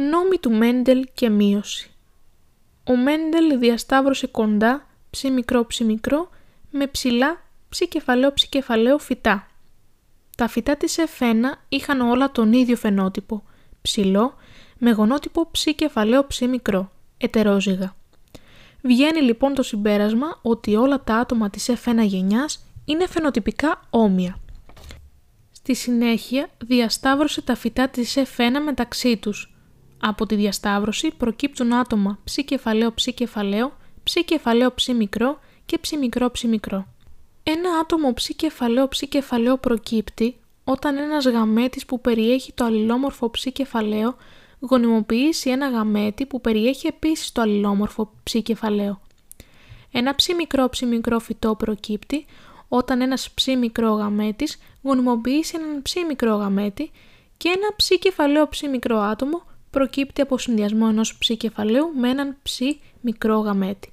Νόμοι του Μέντελ και μείωση. Ο Μέντελ διασταύρωσε κοντά ψι μικρό ψι μικρό με ψηλά ψι κεφαλαίο ψι κεφαλαίο φυτά. Τα φυτά της F1 είχαν όλα τον ίδιο φαινότυπο, ψηλό, με γονότυπο ψι κεφαλαίο ψι μικρό, ετερόζυγα. Βγαίνει λοιπόν το συμπέρασμα ότι όλα τα άτομα της F1 γενιάς είναι φαινοτυπικά όμοια. Στη συνέχεια διασταύρωσε τα φυτά της F1 μεταξύ τους. Από τη διασταύρωση προκύπτουν άτομα ψ κεφαλαίο ψ κεφαλαίο, ψ κεφαλαίο ψ μικρό και ψ μικρό ψ μικρό. Ένα άτομο ψ κεφαλαίο ψ κεφαλαίο προκύπτει όταν ένας γαμέτης που περιέχει το αλληλόμορφο ψ κεφαλαίο γονιμοποιήσει ένα γαμέτη που περιέχει επίσης το αλληλόμορφο ψ κεφαλαίο. Ένα ψ μικρό ψ μικρό φυτό προκύπτει όταν ένας ψ μικρό γαμέτης γονιμοποιήσει έναν ψ μικρό γαμέτη και ένα ψ κεφαλαίο ψ μικρό άτομο προκύπτει από συνδυασμό ενός ψ κεφαλαίου με έναν ψ μικρό γαμέτη.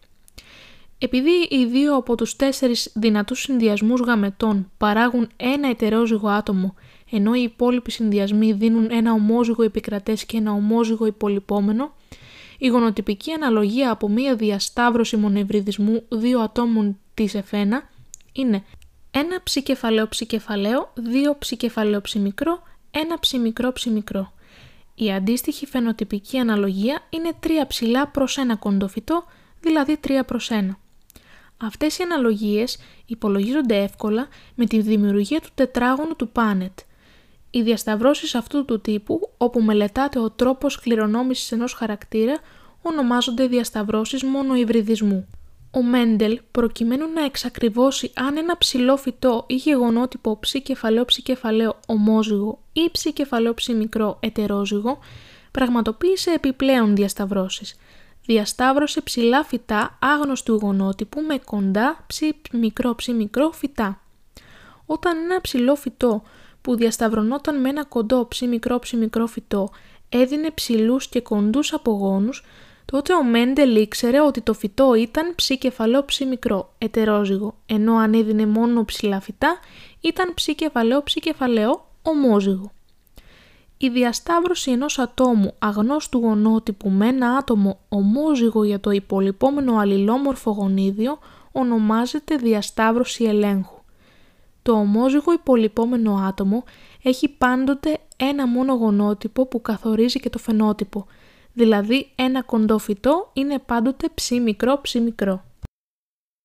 Επειδή οι δύο από τους τέσσερις δυνατούς συνδυασμούς γαμετών παράγουν ένα ετερόζυγο άτομο, ενώ οι υπόλοιποι συνδυασμοί δίνουν ένα ομόζυγο επικρατές και ένα ομόζυγο υπολοιπόμενο, η γονοτυπική αναλογία από μία διασταύρωση μονευριδισμού δύο ατόμων της εφένα είναι ένα ψικεφαλαίο ψικεφαλαίο, δύο ψικεφαλαίο ψημικρό, ένα ψημικρό ψημικρό. Η αντίστοιχη φαινοτυπική αναλογία είναι 3 ψηλά προς ένα κοντοφυτό, δηλαδή 3 προς 1. Αυτές οι αναλογίες υπολογίζονται εύκολα με τη δημιουργία του τετράγωνου του Πάνετ. Οι διασταυρώσεις αυτού του τύπου, όπου μελετάται ο τρόπος κληρονόμησης ενός χαρακτήρα, ονομάζονται διασταυρώσεις μόνο υβριδισμού. Ο Μέντελ, προκειμένου να εξακριβώσει αν ένα ψηλό φυτό ή γεγονότυπο ψ κεφαλαίο ψ κεφαλαίο ομόζυγο ή ψ κεφαλαίο ψ μικρό ετερόζυγο, πραγματοποίησε επιπλέον διασταυρώσεις. Διασταύρωσε ψηλά φυτά άγνωστου γονότυπου με κοντά ψ μικρό ψ μικρό φυτά. Όταν ένα ψηλό φυτό που διασταυρωνόταν με ένα κοντό ψ μικρό ψ μικρό φυτό έδινε ψηλούς και κοντούς απογόνους, τότε ο Μέντελ ήξερε ότι το φυτό ήταν ψ κεφαλαίο ψ μικρό, ετερόζυγο, ενώ αν έδινε μόνο ψηλά φυτά ήταν ψ κεφαλαίο ψ κεφαλαίο, ομόζυγο. Η διασταύρωση ενός ατόμου αγνώστου γονότυπου με ένα άτομο ομόζυγο για το υπολοιπόμενο αλληλόμορφο γονίδιο ονομάζεται διασταύρωση ελέγχου. Το ομόζυγο υπολοιπόμενο άτομο έχει πάντοτε ένα μόνο γονότυπο που καθορίζει και το φαινότυπο, δηλαδή ένα κοντό φυτό είναι πάντοτε ψ μικρό ψ μικρό.